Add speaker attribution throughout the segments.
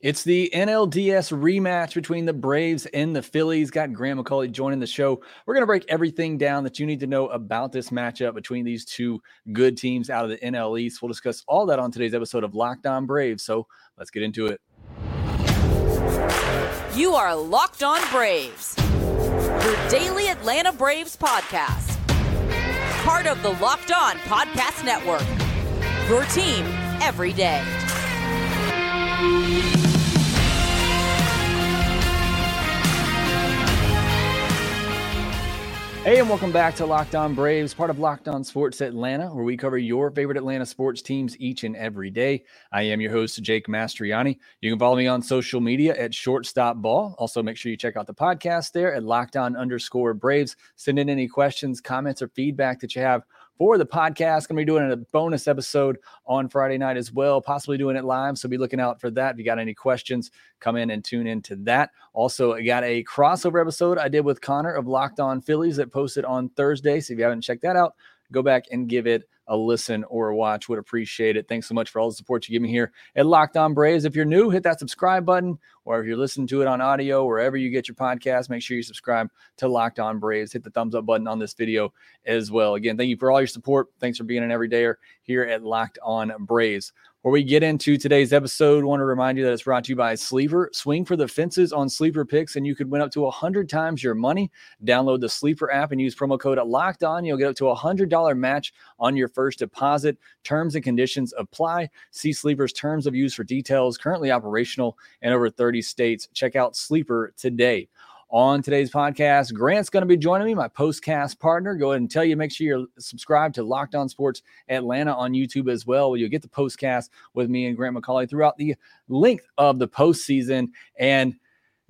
Speaker 1: It's the NLDS rematch between the Braves and the Phillies. Got Grant McAuley joining the show. We're going to break everything down that you need to know about this matchup between these two good teams out of the NL East. We'll discuss all that on today's episode of Locked On Braves. So let's get into it.
Speaker 2: You are Locked On Braves, your daily Atlanta Braves podcast. Part of the Locked On Podcast Network, your team every day.
Speaker 1: Hey, and welcome back to Locked On Braves, part of Locked On Sports Atlanta, where we cover your favorite Atlanta sports teams each and every day. I am your host, Jake Mastriani. You can follow me on social media at Shortstop Ball. Also, make sure you check out the podcast there at Locked On underscore Braves. Send in any questions, comments, or feedback that you have for the podcast. I'm Going to be doing a bonus episode on Friday night as well, possibly doing it live. So be looking out for that. If you got any questions, come in and tune into that. Also, I got a crossover episode I did with Connor of Locked On Phillies that posted on Thursday. So if you haven't checked that out, go back and give it a listen or a watch. Would appreciate it. Thanks so much for all the support you give me here at Locked On Braves. If you're new, hit that subscribe button, or if you're listening to it on audio, wherever you get your podcast, make sure you subscribe to Locked On Braves. Hit the thumbs up button on this video as well. Again, thank you for all your support. Thanks for being an everydayer here at Locked On Braves. Before we get into today's episode, I want to remind you that it's brought to you by Sleeper. Swing for the fences on Sleeper picks, and you could win up to 100 times your money. Download the Sleeper app and use promo code Locked On. You'll get up to a $100 match on your first deposit. Terms and conditions apply. See Sleeper's terms of use for details. Currently operational in over 30 states. Check out Sleeper today on today's podcast. Grant's going to be joining me, my postcast partner. Go ahead and tell you, make sure you're subscribed to Locked On Sports Atlanta on YouTube as well. You'll get the postcast with me and Grant McAuley throughout the length of the postseason. And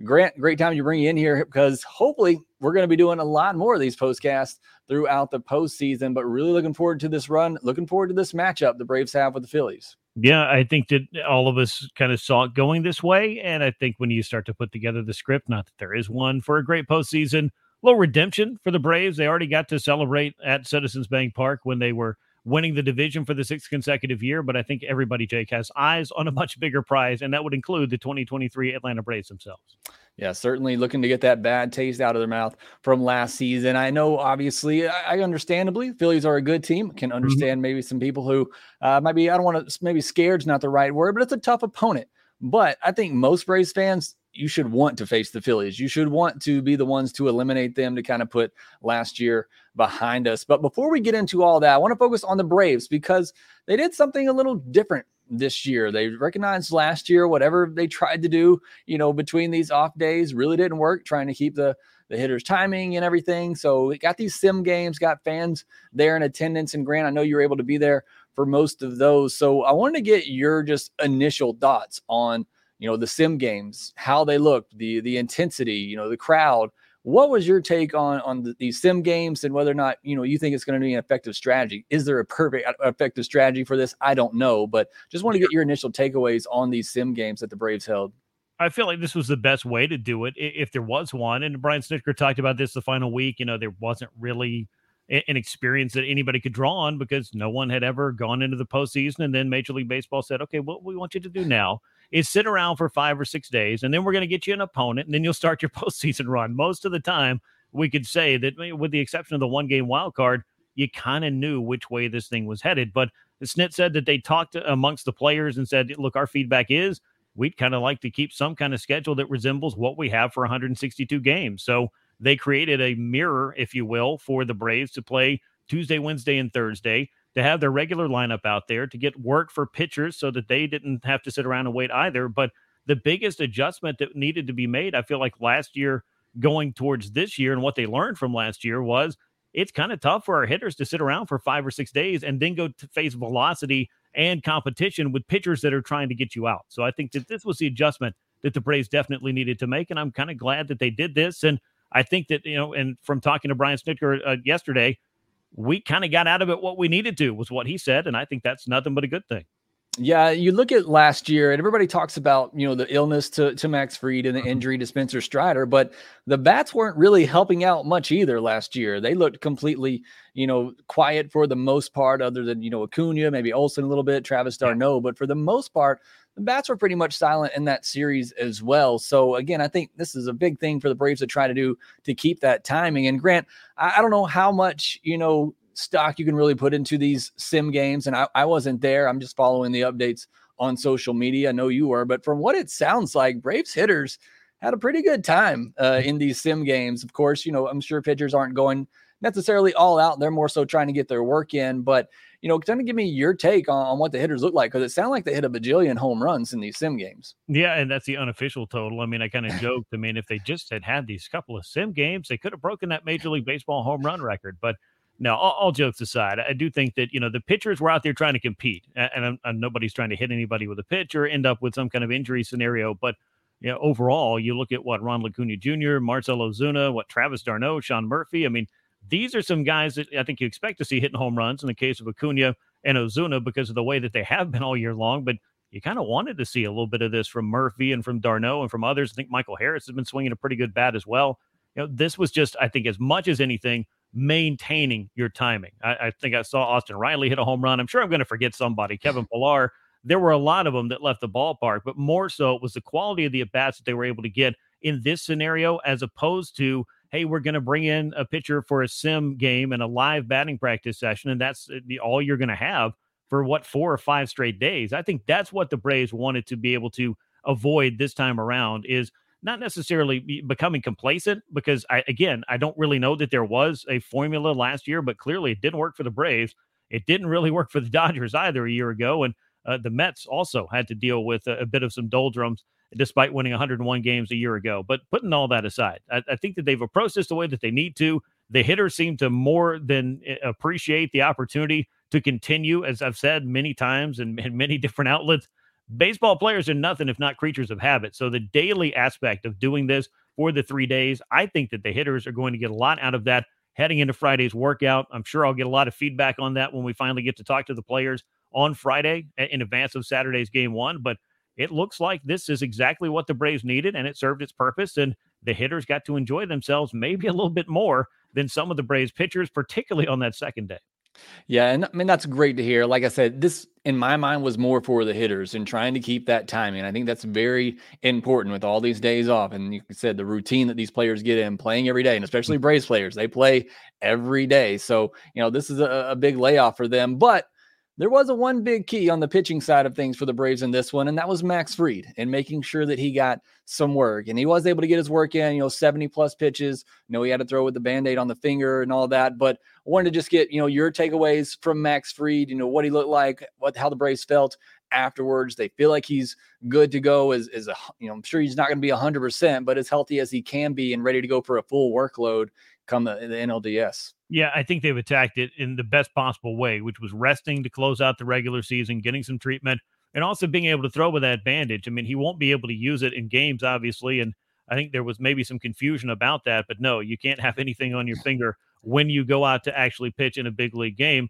Speaker 1: Grant, great time you bring you in here because hopefully we're going to be doing a lot more of these postcasts throughout the postseason. But really looking forward to this run, looking forward to this matchup the Braves have with the Phillies.
Speaker 3: Yeah, I think that all of us kind of saw it going this way. And I think when you start to put together the script, not that there is one for a great postseason, a little redemption for the Braves. They already got to celebrate at Citizens Bank Park when they were winning the division for the sixth consecutive year. But I think everybody, Jake, has eyes on a much bigger prize, and that would include the 2023 Atlanta Braves themselves.
Speaker 1: Yeah, certainly looking to get that bad taste out of their mouth from last season. I know, obviously, I, understandably, Phillies are a good team. Can mm-hmm. understand mm-hmm. maybe some people who uh, might be, I don't want to, maybe scared's not the right word, but it's a tough opponent. But I think most Braves fans, you should want to face the Phillies. You should want to be the ones to eliminate them to kind of put last year behind us. But before we get into all that, I want to focus on the Braves because they did something a little different this year. They recognized last year whatever they tried to do, you know, between these off days really didn't work, trying to keep the the hitters timing and everything. So we got these sim games, got fans there in attendance. And Grant, I know you were able to be there for most of those. So I wanted to get your just initial thoughts on, you know, the sim games, how they looked, the the intensity, you know, the crowd, what was your take on on the, these sim games and whether or not you know you think it's going to be an effective strategy? Is there a perfect effective strategy for this? I don't know, but just want to get your initial takeaways on these sim games that the Braves held.
Speaker 3: I feel like this was the best way to do it if there was one. And Brian Snitker talked about this the final week. You know, there wasn't really an experience that anybody could draw on because no one had ever gone into the postseason. And then Major League Baseball said, okay, what we want you to do now is sit around for five or six days, and then we're going to get you an opponent, and then you'll start your postseason run. Most of the time, we could say that, eh, with the exception of the one game wild card, you kind of knew which way this thing was headed. But Snit said that they talked amongst the players and said, look, our feedback is we'd kind of like to keep some kind of schedule that resembles what we have for 162 games. So they created a mirror, if you will, for the Braves to play Tuesday, Wednesday, and Thursday to have their regular lineup out there to get work for pitchers so that they didn't have to sit around and wait either. But the biggest adjustment that needed to be made, I feel like last year going towards this year and what they learned from last year was it's kind of tough for our hitters to sit around for five or six days and then go to face velocity and competition with pitchers that are trying to get you out. So I think that this was the adjustment that the Braves definitely needed to make. And I'm kind of glad that they did this. And I think that, you know, and from talking to Brian Snitker uh, yesterday, we kind of got out of it what we needed to, was what he said. And I think that's nothing but a good thing.
Speaker 1: Yeah, you look at last year, and everybody talks about you know the illness to, to Max Fried and the mm-hmm. injury to Spencer Strider, but the bats weren't really helping out much either last year. They looked completely you know quiet for the most part, other than you know Acuna, maybe Olson a little bit, Travis d'Arnaud, but for the most part, the bats were pretty much silent in that series as well. So again, I think this is a big thing for the Braves to try to do to keep that timing. And Grant, I, I don't know how much you know stock you can really put into these sim games, and I, I wasn't there. I'm just following the updates on social media. I know you were, but from what it sounds like, Braves hitters had a pretty good time uh, in these sim games. Of course, you know I'm sure pitchers aren't going necessarily all out. They're more so trying to get their work in. But, you know, kind of give me your take on, on what the hitters look like because it sounded like they hit a bajillion home runs in these sim games.
Speaker 3: Yeah. And that's the unofficial total. I mean, I kind of joked. I mean, if they just had had these couple of sim games, they could have broken that Major League Baseball home run record. But, no, all, all, jokes aside, I do think that you know the pitchers were out there trying to compete, and, and, and, nobody's trying to hit anybody with a pitch or end up with some kind of injury scenario. But you know, overall, you look at what Ron Acuna Jr., Marcell Ozuna, what Travis d'Arnaud, Sean Murphy. I mean, these are some guys that I think you expect to see hitting home runs in the case of Acuna and Ozuna because of the way that they have been all year long. But you kind of wanted to see a little bit of this from Murphy and from d'Arnaud and from others. I think Michael Harris has been swinging a pretty good bat as well. You know, this was just, I think, as much as anything, maintaining your timing. I, I think I saw Austin Riley hit a home run. I'm sure I'm going to forget somebody. Kevin Pillar. There were a lot of them that left the ballpark, but more so it was the quality of the at bats that they were able to get in this scenario, as opposed to hey, we're going to bring in a pitcher for a sim game and a live batting practice session, and that's uh, all you're going to have for what four or five straight days. I think that's what the Braves wanted to be able to avoid this time around is not necessarily becoming complacent because I again I don't really know that there was a formula last year, but clearly it didn't work for the Braves. It didn't really work for the Dodgers either a year ago, and uh, the Mets also had to deal with a, a bit of some doldrums despite winning 101 games a year ago. But putting all that aside, I, I, think that they've approached this the way that they need to. The hitters seem to more than eh, appreciate the opportunity to continue, as I've said many times and in many different outlets. Baseball players are nothing if not creatures of habit. So the daily aspect of doing this for the three days, I think that the hitters are going to get a lot out of that heading into Friday's workout. I'm sure I'll get a lot of feedback on that when we finally get to talk to the players on Friday in advance of Saturday's game one. But it looks like this is exactly what the Braves needed, and it served its purpose. And the hitters got to enjoy themselves maybe a little bit more than some of the Braves pitchers, particularly on that second day.
Speaker 1: Yeah, and I mean that's great to hear. Like I said, this in my mind was more for the hitters and trying to keep that timing. I think that's very important with all these days off. And you said the routine that these players get in playing every day, and especially Braves players, they play every day. So you know this is a, a big layoff for them, but there was a one big key on the pitching side of things for the Braves in this one, and that was Max Fried and making sure that he got some work. And he was able to get his work in, you know, 70 plus pitches. You know, he had to throw with the band aid on the finger and all that. But I wanted to just get, you know, your takeaways from Max Fried, you know, what he looked like, what how the Braves felt afterwards. They feel like he's good to go as, as a, you know, I'm sure he's not going to be 100%, but as healthy as he can be and ready to go for a full workload come the, the NLDS.
Speaker 3: Yeah, I think they've attacked it in the best possible way, which was resting to close out the regular season, getting some treatment, and also being able to throw with that bandage. I mean, he won't be able to use it in games, obviously, and I think there was maybe some confusion about that. But no, you can't have anything on your finger when you go out to actually pitch in a big league game.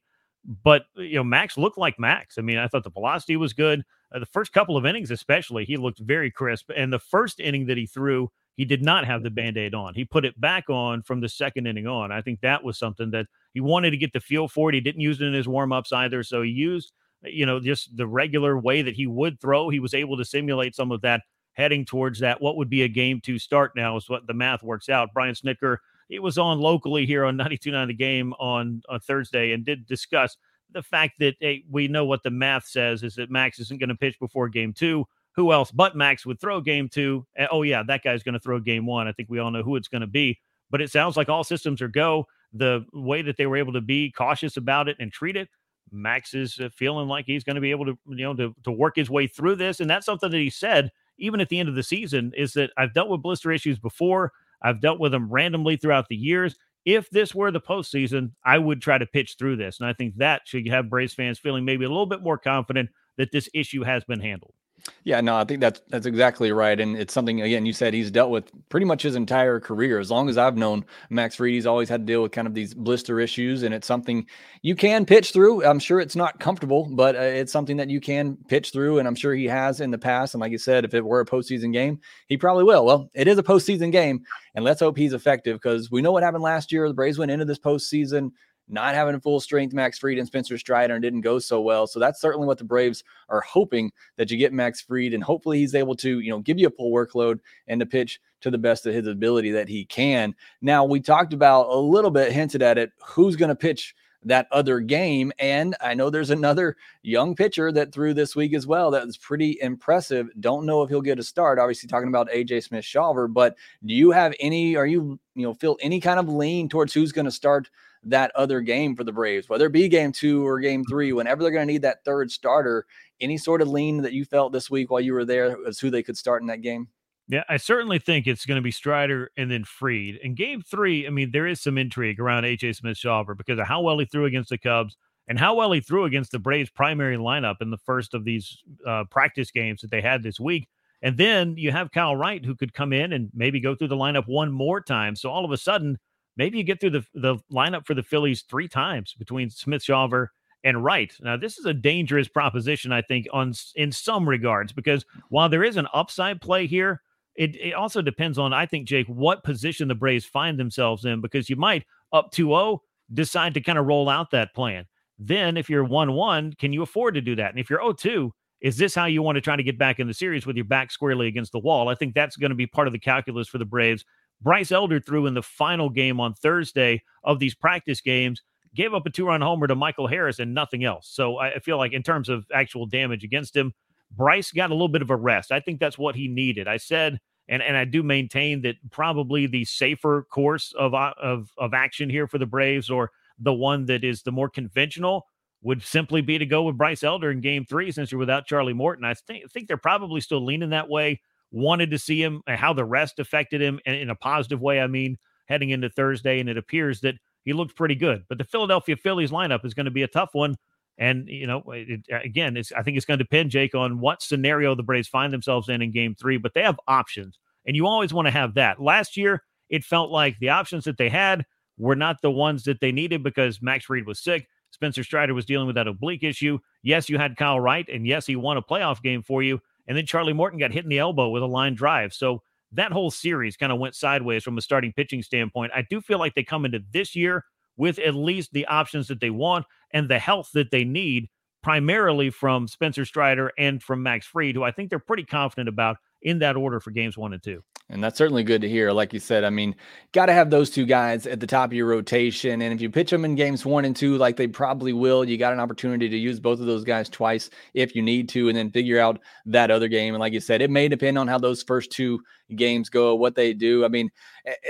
Speaker 3: But uh, you know, Max looked like Max. I mean, I thought the velocity was good. Uh, the first couple of innings, especially, he looked very crisp. And the first inning that he threw, he did not have the mm-hmm. band-aid on he put it back on from the second inning on i think that was something that he wanted to get the feel for it he didn't use it in his warm-ups either so he used uh, you know just the regular way that he would throw he was able to simulate some of that heading towards that what would be a game to start now is what the math works out brian snitker he was on locally here on 92.9 the game on, on thursday and did discuss the fact that hey, we know what the math says is that max isn't going to pitch before game two who else but Max would throw game two? Oh, yeah, that guy's going to throw game one. I think we all know who it's going to be. But it sounds like all systems are go. The way that they were able to be cautious about it and treat it, Max is uh, feeling like he's going to be able to, you know, to, to work his way through this. And that's something that he said even at the end of the season is that I've dealt with blister issues before. I've dealt with them randomly throughout the years. If this were the postseason, I would try to pitch through this. And I think that should have Braves fans feeling maybe a little bit more confident that this issue has been handled.
Speaker 1: Yeah, no, I think that's that's exactly right, and it's something again you said he's dealt with pretty much his entire career. As long as I've known Max Fried, he's always had to deal with kind of these blister issues, and it's something you can pitch through. I'm sure it's not comfortable, but uh, it's something that you can pitch through, and I'm sure he has in the past. And like you said, if it were a postseason game, he probably will. Well, it is a postseason game, and let's hope he's effective because we know what happened last year. The Braves went into this postseason not having full strength Max Fried and Spencer Strider didn't go so well. So that's certainly what the Braves are hoping that you get Max Fried, and hopefully he's able to, you know, give you a full workload and to pitch to the best of his ability that he can. Now, we talked about a little bit, hinted at it, who's going to pitch that other game. And I know there's another young pitcher that threw this week as well that was pretty impressive. Don't know if he'll get a start. Obviously, talking about AJ Smith Shawver, but do you have any, are you, you know, feel any kind of lean towards who's going to start that other game for the Braves, whether it be game two or game three, whenever they're going to need that third starter? Any sort of lean that you felt this week while you were there as who they could start in that game?
Speaker 3: Yeah, I certainly think it's going to be Strider and then Fried. In game three, I mean, there is some intrigue around AJ Smith Shawver because of how well he threw against the Cubs and how well he threw against the Braves' primary lineup in the first of these uh, practice games that they had this week. And then you have Kyle Wright who could come in and maybe go through the lineup one more time. So all of a sudden, maybe you get through the, the lineup for the Phillies three times between Smith Shawver and Wright. Now, this is a dangerous proposition, I think, on in some regards, because while there is an upside play here, it, it also depends on, I think, Jake, what position the Braves find themselves in because you might up 2 0 decide to kind of roll out that plan. Then, if you're 1 1, can you afford to do that? And if you're 0 2, is this how you want to try to get back in the series with your back squarely against the wall? I think that's going to be part of the calculus for the Braves. Bryce Elder threw in the final game on Thursday of these practice games, gave up a two run homer to Michael Harris and nothing else. So I feel like, in terms of actual damage against him, Bryce got a little bit of a rest. I think that's what he needed. I said and and I do maintain that probably the safer course of uh, of of action here for the Braves, or the one that is the more conventional, would simply be to go with Bryce Elder in Game Three, since you're without Charlie Morton. I think think they're probably still leaning that way. Wanted to see him and how the rest affected him, and in a positive way. I mean, heading into Thursday, and it appears that he looked pretty good. But the Philadelphia Phillies lineup is going to be a tough one. And you know, it, again, I think it's going to depend, Jake, on what scenario the Braves find themselves in in Game Three. But they have options, and you always want to have that. Last year, it felt like the options that they had were not the ones that they needed because Max Fried was sick. Spencer Strider was dealing with that oblique issue. Yes, you had Kyle Wright, and yes, he won a playoff game for you. And then Charlie Morton got hit in the elbow with a line drive. So that whole series kind of went sideways from a starting pitching standpoint. I do feel like they come into this year with at least the options that they want and the health that they need, primarily from Spencer Strider and from Max Fried, who I think they're pretty confident about in that order for games one and two.
Speaker 1: And that's certainly good to hear. Like you said, I mean, got to have those two guys at the top of your rotation. And if you pitch them in games one and two, like they probably will, you got an opportunity to use both of those guys twice if you need to, and then figure out that other game. And like you said, it may depend on how those first two games go, what they do. I mean,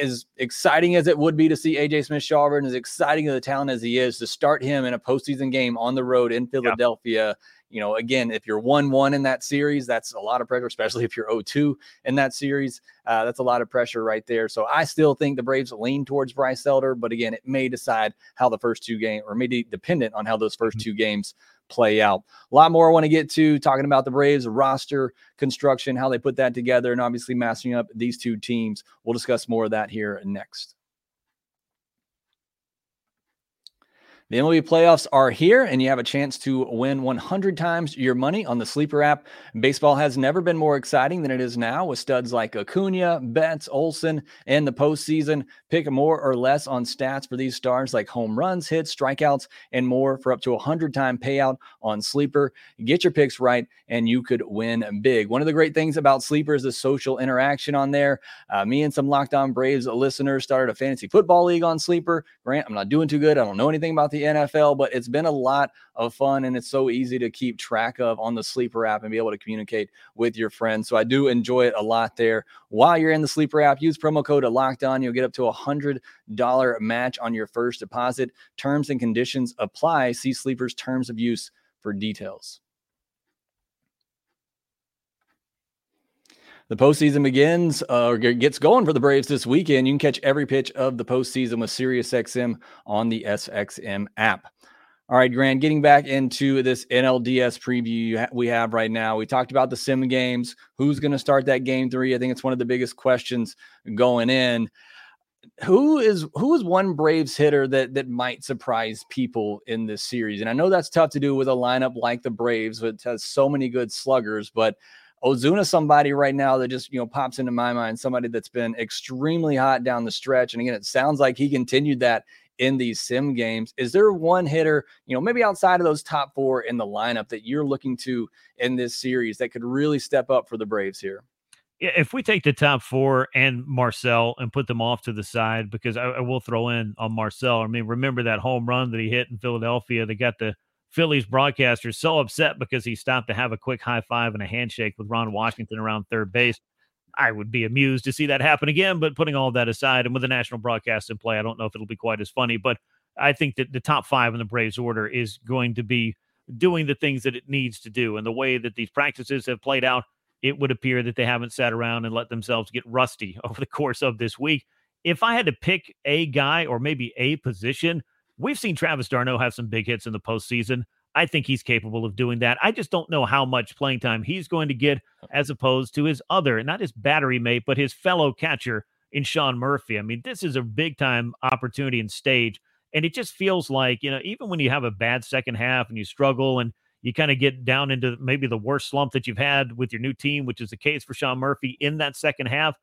Speaker 1: as exciting as it would be to see AJ Smith Shawver and as exciting of the talent as he is, to start him in a postseason game on the road in Philadelphia. Yeah you know, again, if you're 1 1 in that series, that's a lot of pressure, especially if you're 0 2 in that series. Uh, that's a lot of pressure right there. So I still think the Braves lean towards Bryce Elder, but again, it may decide how the first two games, or maybe dependent on how those 1st mm-hmm. two games play out. A lot more I want to get to talking about the Braves roster construction, how they put that together, and obviously mastering up these two teams. We'll discuss more of that here next. The MLB playoffs are here, and you have a chance to win 100 times your money on the Sleeper app. Baseball has never been more exciting than it is now with studs like Acuna, Betts, Olson, and the postseason. Pick more or less on stats for these stars like home runs, hits, strikeouts, and more for up to a 100 time payout on Sleeper. Get your picks right, and you could win big. One of the great things about Sleeper is the social interaction on there. Uh, me and some Locked On Braves listeners started a fantasy football league on Sleeper. Grant, I'm not doing too good. I don't know anything about the the NFL, but it's been a lot of fun and it's so easy to keep track of on the Sleeper app and be able to communicate with your friends. So I do enjoy it a lot there. While you're in the Sleeper app, use promo code Locked On. You'll get up to a hundred dollar match on your first deposit. Terms and conditions apply. See Sleeper's terms of use for details. The postseason begins uh, or gets going for the Braves this weekend. You can catch every pitch of the postseason with SiriusXM on the SXM app. All right, Grant, getting back into this NLDS preview we have right now. We talked about the sim games. Who's going to start that game three? I think it's one of the biggest questions going in. Who is who is one Braves hitter that that might surprise people in this series? And I know that's tough to do with a lineup like the Braves, which has so many good sluggers, but Ozuna, somebody right now that just you know pops into my mind, somebody that's been extremely hot down the stretch. And again, it sounds like he continued that in these sim games. Is there one hitter, you know, maybe outside of those top four in the lineup that you're looking to in this series that could really step up for the Braves here?
Speaker 3: Yeah, if we take the top four and Marcell and put them off to the side, because I, I, will throw in on Marcell. I mean, remember that home run that he hit in Philadelphia? They got the Phillies broadcasters so upset because he stopped to have a quick high five and a handshake with Ron Washington around third base. I would be amused to see that happen again, but putting all that aside, and with the national broadcast in play, I don't know if it'll be quite as funny. But I think that the top five in the Braves order is going to be doing the things that it needs to do. And the way that these practices have played out, it would appear that they haven't sat around and let themselves get rusty over the course of this week. If I had to pick a guy or maybe a position, we've seen Travis d'Arnaud have some big hits in the postseason. I think he's capable of doing that. I just don't know how much playing time he's going to get uh-huh. as opposed to his other, not his battery mate, but his fellow catcher in Sean Murphy. I mean, this is a big time opportunity and stage. And it just feels like, you know, even when you have a bad second half and you struggle and you kind of get down into maybe the worst slump that you've had with your new team, which is the case for Sean Murphy in that second half.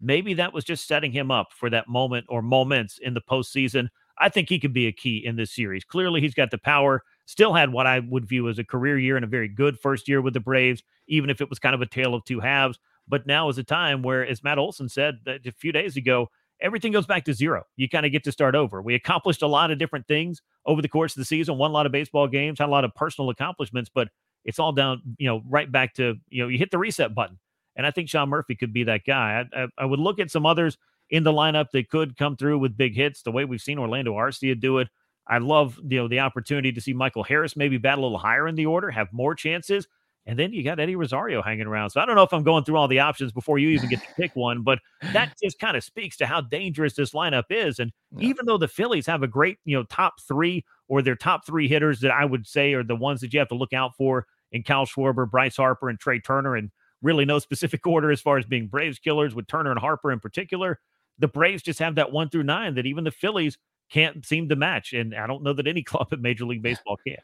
Speaker 3: Maybe that was just setting him up for that moment or moments in the postseason. I think he could be a key in this series. Clearly, he's got the power. Still had what I would view as a career year and a very good first year with the Braves, even if it was kind of a tale of two halves. But now is a time where, as Matt Olson said a few days ago, everything goes back to zero. You kind of get to start over. We accomplished a lot of different things over the course of the season, won a lot of baseball games, had a lot of personal accomplishments, but it's all down, you know, right back to, you know, you hit the reset button. And I think Sean Murphy could be that guy. I, I, I would look at some others in the lineup that could come through with big hits, the way we've seen Orlando Arcia do it. I love, you know, the opportunity to see Michael Harris maybe bat a little higher in the order, have more chances. And then you got Eddie Rosario hanging around. So I don't know if I'm going through all the options before you even get to pick one, but that just kind of speaks to how dangerous this lineup is. And yeah. even though the Phillies have a great, you know, top three or their top three hitters that I would say are the ones that you have to look out for in Kyle Schwarber, Bryce Harper, and Trea Turner, and really no specific order as far as being Braves killers with Turner and Harper in particular. The Braves just have that one through nine that even the Phillies can't seem to match. And I don't know that any club in Major League Baseball can.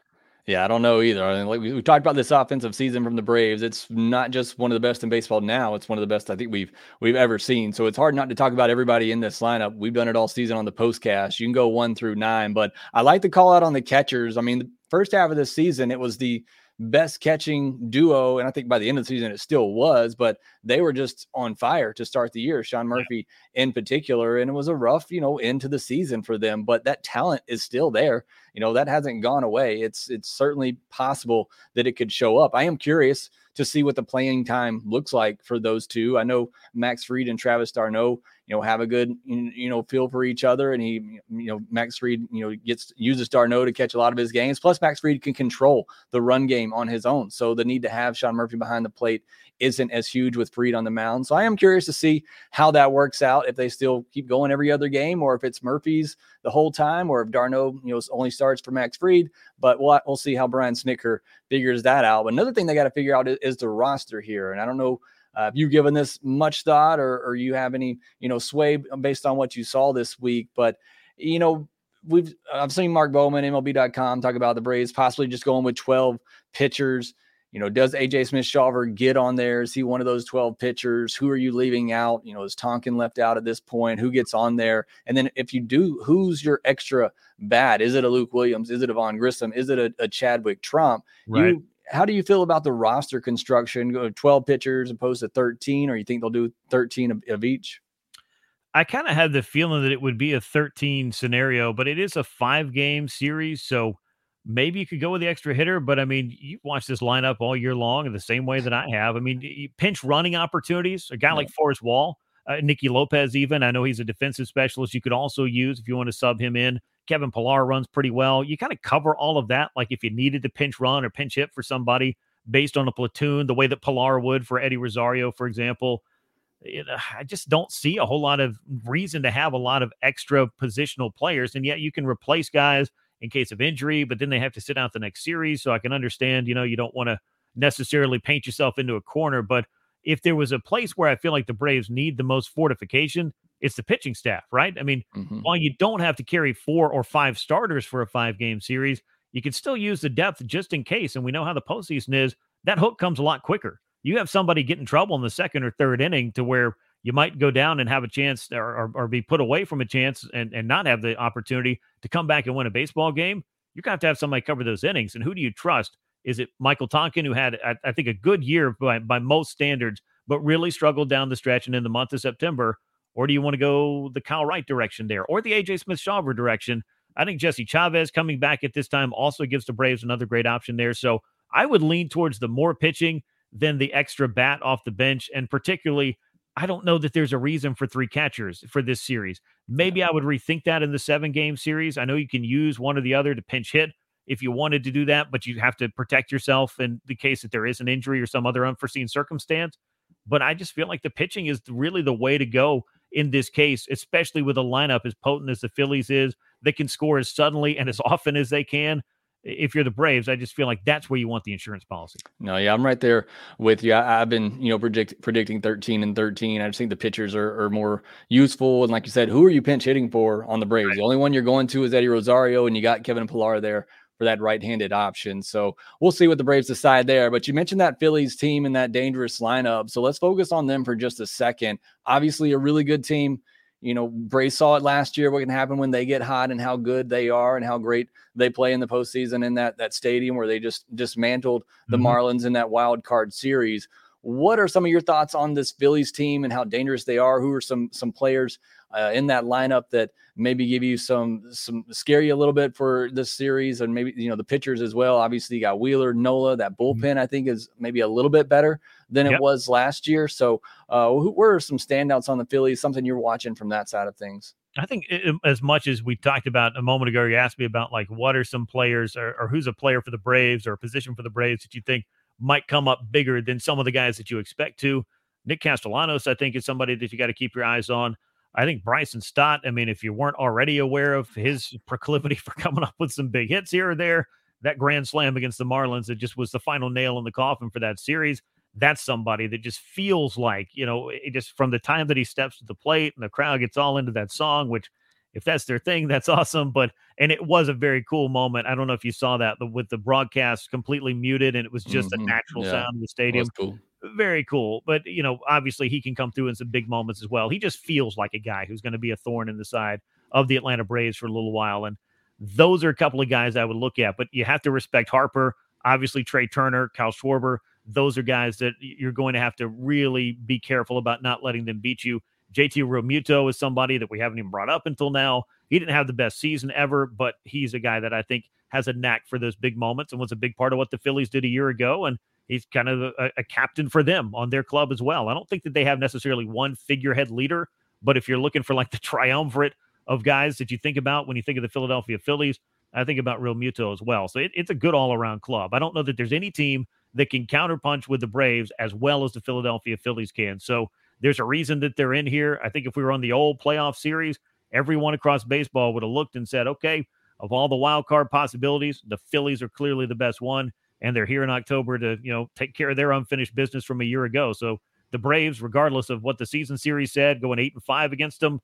Speaker 1: Yeah, I don't know either. I mean, like we, we, talked about this offensive season from the Braves. It's not just one of the best in baseball now. It's one of the best I think we've we've ever seen. So it's hard not to talk about everybody in this lineup. We've done it all season on the postcast. You can go one through nine, but I like to call out on the catchers. I mean, the first half of the season, it was the best catching duo. And I think by the end of the season, it still was, but they were just on fire to start the year. Sean Murphy yeah. in particular. And it was a rough, you know, end to the season for them, but that talent is still there. You know, that hasn't gone away. It's, it's certainly possible that it could show up. I am curious to see what the playing time looks like for those two. I know Max Fried and Travis d'Arnaud you know, have a good, you know, feel for each other. And he, you know, Max Fried, you know, gets uses d'Arnaud to catch a lot of his games. Plus, Max Fried can control the run game on his own. So the need to have Sean Murphy behind the plate isn't as huge with Fried on the mound. So I am curious to see how that works out. If they still keep going every other game, or if it's Murphy's the whole time, or if d'Arnaud you know, only starts for Max Fried. But we'll we'll see how Brian Snitker figures that out. But another thing they got to figure out is, is the roster here, and I don't know uh, have you given this much thought, or, or you have any, you know, sway based on what you saw this week? But you know, we've I've seen Mark Bowman, MLB.com, talk about the Braves possibly just going with 12 pitchers. You know, does AJ Smith Shawver get on there? Is he one of those 12 pitchers? Who are you leaving out? You know, is Tonkin left out at this point? Who gets on there? And then if you do, who's your extra bat? Is it a Luke Williams? Is it a Vaughn Grissom? Is it a, a Chadwick Tromp? Right. You how do you feel about the roster construction? 12 pitchers opposed to 13, or you think they'll do 13 of, of each?
Speaker 3: I kind of had the feeling that it would be a 13 scenario, but it is a five game series. So maybe you could go with the extra hitter. But I mean, you've watched this lineup all year long in the same way that I have. I mean, pinch running opportunities, a guy yeah. like Forrest Wall, uh, Nicky Lopez, even. I know he's a defensive specialist you could also use if you want to sub him in. Kevin Pillar runs pretty well. You kind of cover all of that. Like if you needed to pinch run or pinch hit for somebody based on a platoon, the way that Pillar would for Eddie Rosario, for example. Know, uh, I just don't see a whole lot of reason to have a lot of extra positional players. And yet you can replace guys in case of injury, but then they have to sit out the next series. So I can understand, you know, you don't want to necessarily paint yourself into a corner. But if there was a place where I feel like the Braves need the most fortification, it's the pitching staff, right? I mean, mm-hmm. while you don't have to carry four or five starters for a five game series, you can still use the depth just in case. And we know how the postseason is. That hook comes a lot quicker. You have somebody get in trouble in the second or third inning to where you might go down and have a chance or, or, or, be put away from a chance and, and not have the opportunity to come back and win a baseball game. You're going to have to have somebody cover those innings. And who do you trust? Is it Michael Tonkin, who had, I, I think, a good year by, by most standards, but really struggled down the stretch and in the month of September? Or do you want to go the Kyle Wright direction there or the AJ Smith Shawver direction? I think Jesse Chavez coming back at this time also gives the Braves another great option there. So I would lean towards the more pitching than the extra bat off the bench. And particularly, I don't know that there's a reason for three catchers for this series. Maybe I would rethink that in the seven game series. I know you can use one or the other to pinch hit if you wanted to do that, but you have to protect yourself in the case that there is an injury or some other unforeseen circumstance. But I just feel like the pitching is really the way to go in this case, especially with a lineup as potent as the Phillies is. They can score as suddenly and as often as they can if you're the Braves, I just feel like that's where you want the insurance policy.
Speaker 1: No, yeah, I'm right there with you. I, have been, you know, predict, predicting 13 and 13. I just think the pitchers are, are, more useful. And like you said, who are you pinch hitting for on the Braves? Right. The only one you're going to is Eddie Rosario, and you got Kevin Pillar there for that right-handed option. So we'll see what the Braves decide there. But you mentioned that Phillies team and that dangerous lineup. So let's focus on them for just a second. Obviously, a really good team you know, Bray saw it last year. What can happen when they get hot and how good they are and how great they play in the postseason in that that stadium where they just dismantled the mm-hmm. Marlins in that wild card series. What are some of your thoughts on this Phillies team and how dangerous they are? Who are some some players uh, in that lineup that maybe give you some some scare you a little bit for this series, and maybe you know the pitchers as well. Obviously, you got Wheeler, Nola. That mm-hmm. bullpen I think is maybe a little bit better than yep. it was last year. So, uh, who were some standouts on the Phillies? Something you're watching from that side of things?
Speaker 3: I think it, as much as we talked about a moment ago, you asked me about like what are some players or, or who's a player for the Braves or a position for the Braves that you think might come up bigger than some of the guys that you expect to. Nick Castellanos, I think, is somebody that you got to keep your eyes on. I think Bryson Stott, I mean, if you weren't already aware of his proclivity for coming up with some big hits here or there, that grand slam against the Marlins, it just was the final nail in the coffin for that series. That's somebody that just feels like, you know, it just from the time that he steps to the plate and the crowd gets all into that song, which if that's their thing, that's awesome. But and it was a very cool moment. I don't know if you saw that with the broadcast completely muted and it was just mm-hmm. a natural yeah. sound in the stadium. Cool. Very cool. But you know, obviously he can come through in some big moments as well. He just feels like a guy who's going to be a thorn in the side of the Atlanta Braves for a little while. And those are a couple of guys I would look at. But you have to respect Harper, obviously Trea Turner, Kyle Schwarber. Those are guys that you're going to have to really be careful about not letting them beat you JT Realmuto is somebody that we haven't even brought up until now. He didn't have the best season ever, but he's a guy that I think has a knack for those big moments and was a big part of what the Phillies did a year ago. And he's kind of a, a captain for them on their club as well. I don't think that they have necessarily one figurehead leader, but if you're looking for like the triumvirate of guys that you think about when you think of the Philadelphia Phillies, I think about Realmuto as well. So it, it's a good all around club. I don't know that there's any team that can counterpunch with the Braves as well as the Philadelphia Phillies can. So there's a reason that they're in here. I think if we were on the old playoff series, everyone across baseball would have looked and said, okay, of all the wild card possibilities, the Phillies are clearly the best one. And they're here in October to, you know, take care of their unfinished business from a year ago. So the Braves, regardless of what the season series said, going eight and five against them,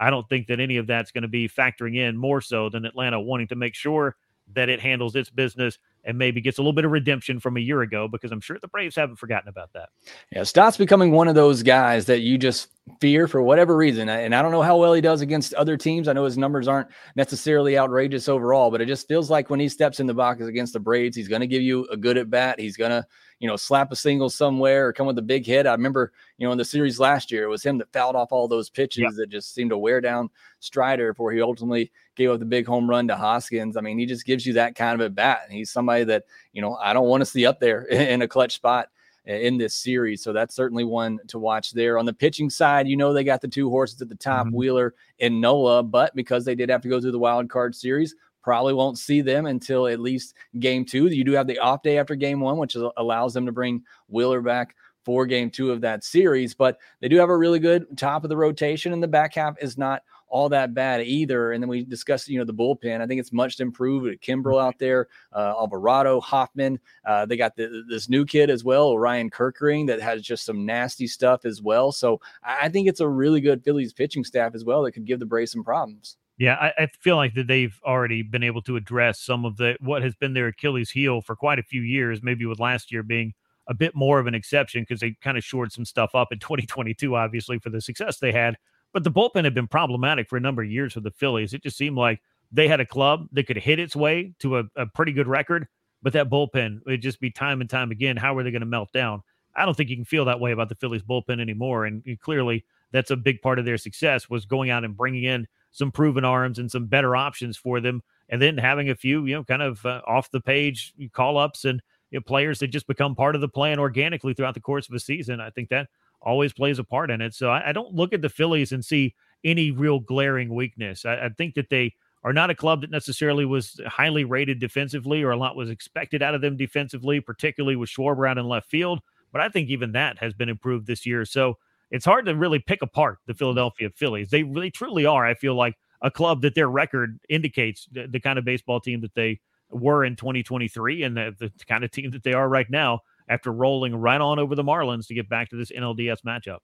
Speaker 3: I don't think that any of that's going to be factoring in more so than Atlanta wanting to make sure that it handles its business and maybe gets a little bit of redemption from a year ago because I'm sure the Braves haven't forgotten about that.
Speaker 1: Yeah, Stott's becoming one of those guys that you just fear for whatever reason. And I don't know how well he does against other teams. I know his numbers aren't necessarily outrageous overall, but it just feels like when he steps in the box against the Braves, he's going to give you a good at bat. He's going to, you know, slap a single somewhere or come with a big hit. I remember, you know, in the series last year, it was him that fouled off all those pitches yeah. that just seemed to wear down Strider before he ultimately gave up the big home run to Hoskins. I mean, he just gives you that kind of a bat. And He's somebody that, you know, I don't want to see up there in a clutch spot in this series. So that's certainly one to watch there. On the pitching side, you know they got the two horses at the top, mm-hmm. Wheeler and Nola, but because they did have to go through the wild card series, probably won't see them until at least game two. You do have the off day after game one, which allows them to bring Wheeler back for game two of that series. But they do have a really good top of the rotation, and the back half is not all that bad either. And then we discussed, you know, the bullpen. I think it's much improved. Kimbrel out there, uh, Alvarado, Hoffman. Uh, they got the, this new kid as well, Ryan Kerkering, that has just some nasty stuff as well. So I think it's a really good Phillies pitching staff as well that could give the Braves some problems.
Speaker 3: Yeah, I, I, feel like that they've already been able to address some of the what has been their Achilles heel for quite a few years. Maybe with last year being a bit more of an exception because they kind of shored some stuff up in 2022, obviously, for the success they had. But the bullpen had been problematic for a number of years for the Phillies. It just seemed like they had a club that could hit its way to a, a pretty good record, but that bullpen would just be time and time again. How are they going to melt down? I don't think you can feel that way about the Phillies bullpen anymore. And clearly, that's a big part of their success was going out and bringing in some proven arms and some better options for them, and then having a few, you know, kind of uh, off the page call ups and you know, players that just become part of the plan organically throughout the course of a season. I think that always plays a part in it. So I, I don't look at the Phillies and see any real glaring weakness. I, I think that they are not a club that necessarily was highly rated defensively or a lot was expected out of them defensively, particularly with Schwarber out in left field. But I think even that has been improved this year. So it's hard to really pick apart the mm-hmm. Philadelphia Phillies. They really truly are, I feel like, a club that their record indicates the, the kind of baseball team that they were in 2023 and the, the kind of team that they are right now after rolling right on over the Marlins to get back to this NLDS matchup.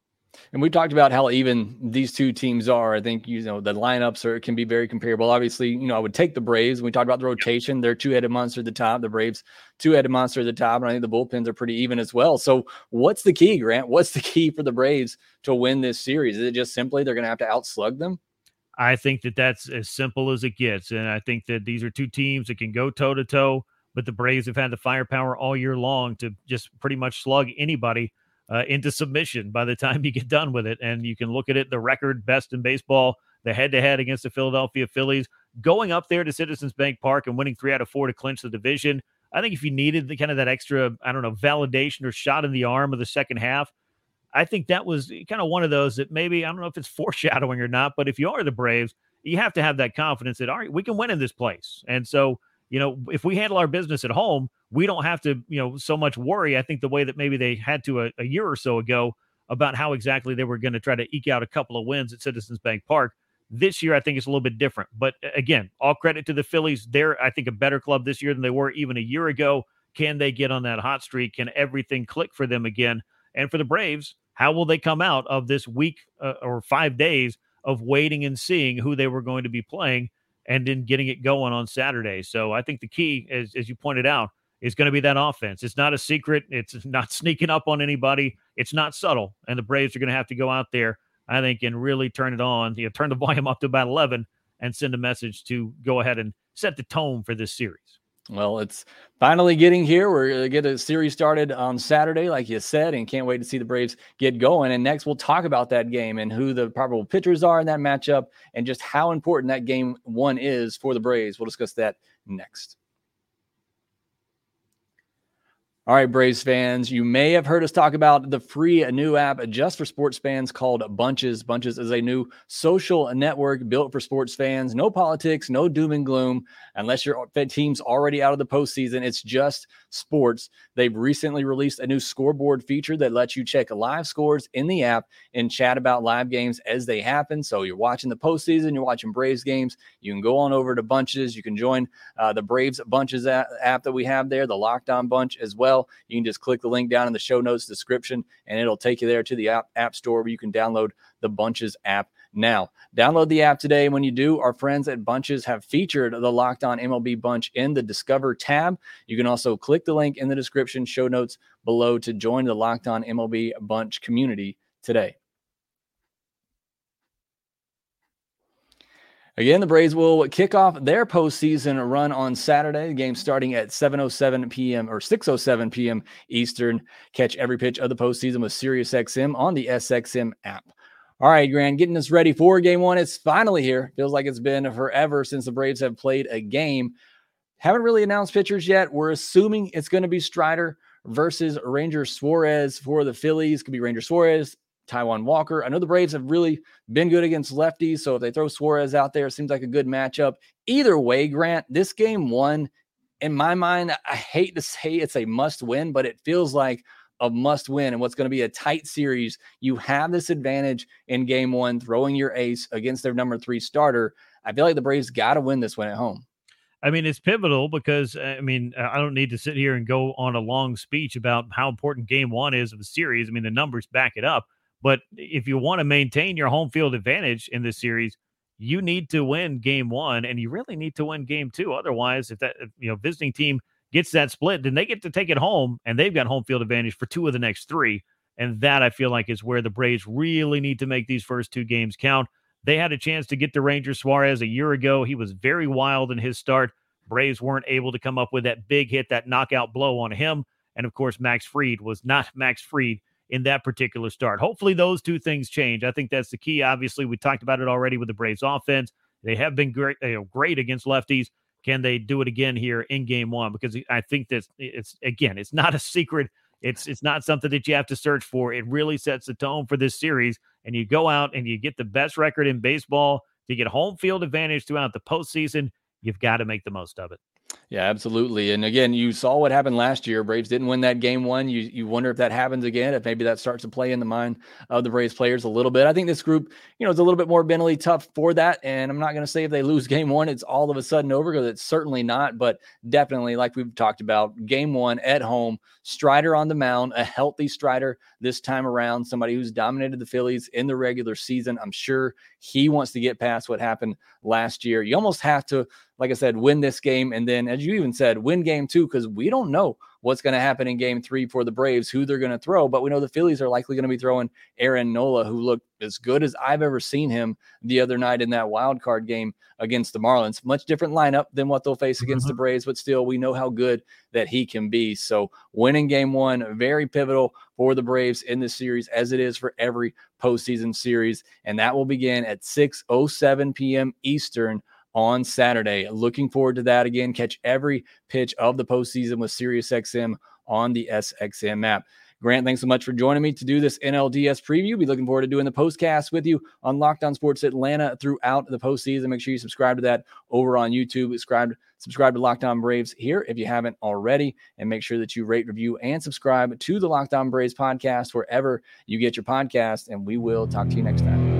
Speaker 1: And we talked about how even these two teams are. I think you know the lineups are can be very comparable. Obviously, you know I would take the Braves. We talked about the rotation; they're two-headed monster at the top. The Braves two-headed monster at the top, and I think the bullpens are pretty even as well. So, what's the key, Grant? What's the key for the Braves to win this series? Is it just simply they're going to have to outslug them?
Speaker 3: I think that that's as simple as it gets, and I think that these are two teams that can go toe to toe. But the Braves have had the firepower all year long to just pretty much slug anybody uh, into submission by the time you get done with it. And you can look at it the record best in baseball, the head to head against the Philadelphia Phillies, going up there to Citizens Bank Park and winning three out of four to clinch the division. I think if you needed the kind of that extra, I don't know, validation or shot in the arm of the second half, I think that was kind of one of those that maybe I don't know if it's foreshadowing or not, but if you are the Braves, you have to have that confidence that all right, we can win in this place. And so, you know, if we handle our business at home, we don't have to, you know, so much worry. I think the way that maybe they had to a, a year or so ago about how exactly they were going to try to eke out a couple of wins at Citizens Bank Park. This year, I think it's a little bit different. But again, all credit to the Phillies. They're, I think, a better club this year than they were even a year ago. Can they get on that hot streak? Can everything click for them again? And for the Braves, how will they come out of this week uh, or five days of waiting and seeing who they were going to be playing and then getting it going on Saturday? So I think the key, as, as you pointed out, is going to be that offense. It's not a secret. It's not sneaking up on anybody. It's not subtle. And the Braves are going to have to go out there, I think, and really turn it on. You know, turn the volume up to about 11 and send a message to go ahead and set the tone for this series.
Speaker 1: Well, it's finally getting here. We're going to get a series started on Saturday, like you said, and can't wait to see the Braves get going. And next, we'll talk about that game and who the probable pitchers are in that matchup and just how important that game one is for the Braves. We'll discuss that next. All right, Braves fans, you may have heard us talk about the free new app just for sports fans called Bunches. Bunches is a new social network built for sports fans. No politics, no doom and gloom. Unless your team's already out of the postseason, it's just sports. They've recently released a new scoreboard feature that lets you check live scores in the app and chat about live games as they happen. So you're watching the postseason, you're watching Braves games, you can go on over to Bunches. You can join uh, the Braves Bunches app that we have there, the Locked On Bunch as well well. You can just click the link down in the show notes description and it'll take you there to the app, app store where you can download the Bunches app now. Download the app today. When you do, our friends at Bunches have featured the Locked On MLB Bunch in the Discover tab. You can also click the link in the description show notes below to join the Locked On MLB Bunch community today. Again, the Braves will kick off their postseason run on Saturday. The game starting at 7:07 p.m. or 6:07 p.m. Eastern. Catch every pitch of the postseason with SiriusXM on the SXM app. All right, Grant, getting us ready for game one. It's finally here. Feels like it's been forever since the Braves have played a game. Haven't really announced pitchers yet. We're assuming it's going to be Strider versus Ranger Suarez for the Phillies. Could be Ranger Suarez, Taijuan Walker. I know the Braves have really been good against lefties, so if they throw Suarez out there, it seems like a good matchup. Either way, Grant, this game one, in my mind, I hate to say it's a must win, but it feels like a must win and what's going to be a tight series. You have this advantage in game one, throwing your ace against their number three starter. I feel like the Braves got to win this one at home.
Speaker 3: I mean, it's pivotal because I mean, I don't need to sit here and go on a long speech about how important game one is of the series. I mean, the numbers back it up. But if you want to maintain your home field advantage in this series, you need to win game one and you really need to win game two. Otherwise, if that you know visiting team gets that split, then they get to take it home and they've got home field advantage for two of the next three. And that I feel like is where the Braves really need to make these first two games count. They had a chance to get the Ranger Suarez a year ago. He was very wild in his start. Braves weren't able to come up with that big hit, that knockout blow on him. And of course, Max Fried was not Max Fried in that particular start. Hopefully, those two things change. I think that's the key. Obviously, we talked about it already with the Braves offense. They have been great, you know, great against lefties. Can they do it again here in game one? Because I think that it's again, it's not a secret. It's it's not something that you have to search for. It really sets the tone for this series. And you go out and you get the best record in baseball to get home field advantage throughout the postseason. You've got to make the most of it.
Speaker 1: Yeah, absolutely. And again, you saw what happened last year. Braves didn't win that game one. You you wonder if that happens again, if maybe that starts to play in the mind of the Braves players a little bit. I think this group, you know, is a little bit more mentally tough for that. And I'm not going to say if they lose game one, it's all of a sudden over because it's certainly not. But definitely, like we've talked about, game one at home, Strider on the mound, a healthy Strider this time around, somebody who's dominated the Phillies in the regular season. I'm sure he wants to get past what happened last year. You almost have to like I said, win this game. And then, as you even said, win game two, because we don't know what's going to happen in game three for the Braves, who they're going to throw. But we know the Phillies are likely going to be throwing Aaron Nola, who looked as good as I've ever seen him the other night in that wild card game against the Marlins. Much different lineup than what they'll face against mm-hmm. the Braves, but still, we know how good that he can be. So, winning game one, very pivotal for the Braves in this series, as it is for every postseason series. And that will begin at 6 07 p.m. Eastern on Saturday. Looking forward to that again. Catch every pitch of the postseason with SiriusXM on the SXM app. Grant, thanks so much for joining me to do this NLDS preview. Be looking forward to doing the postcast with you on Locked On Sports Atlanta throughout the postseason. Make sure you subscribe to that over on YouTube. Subscribe, subscribe to Locked On Braves here if you haven't already, and make sure that you rate, review, and subscribe to the Locked On Braves podcast wherever you get your podcast. And we will talk to you next time.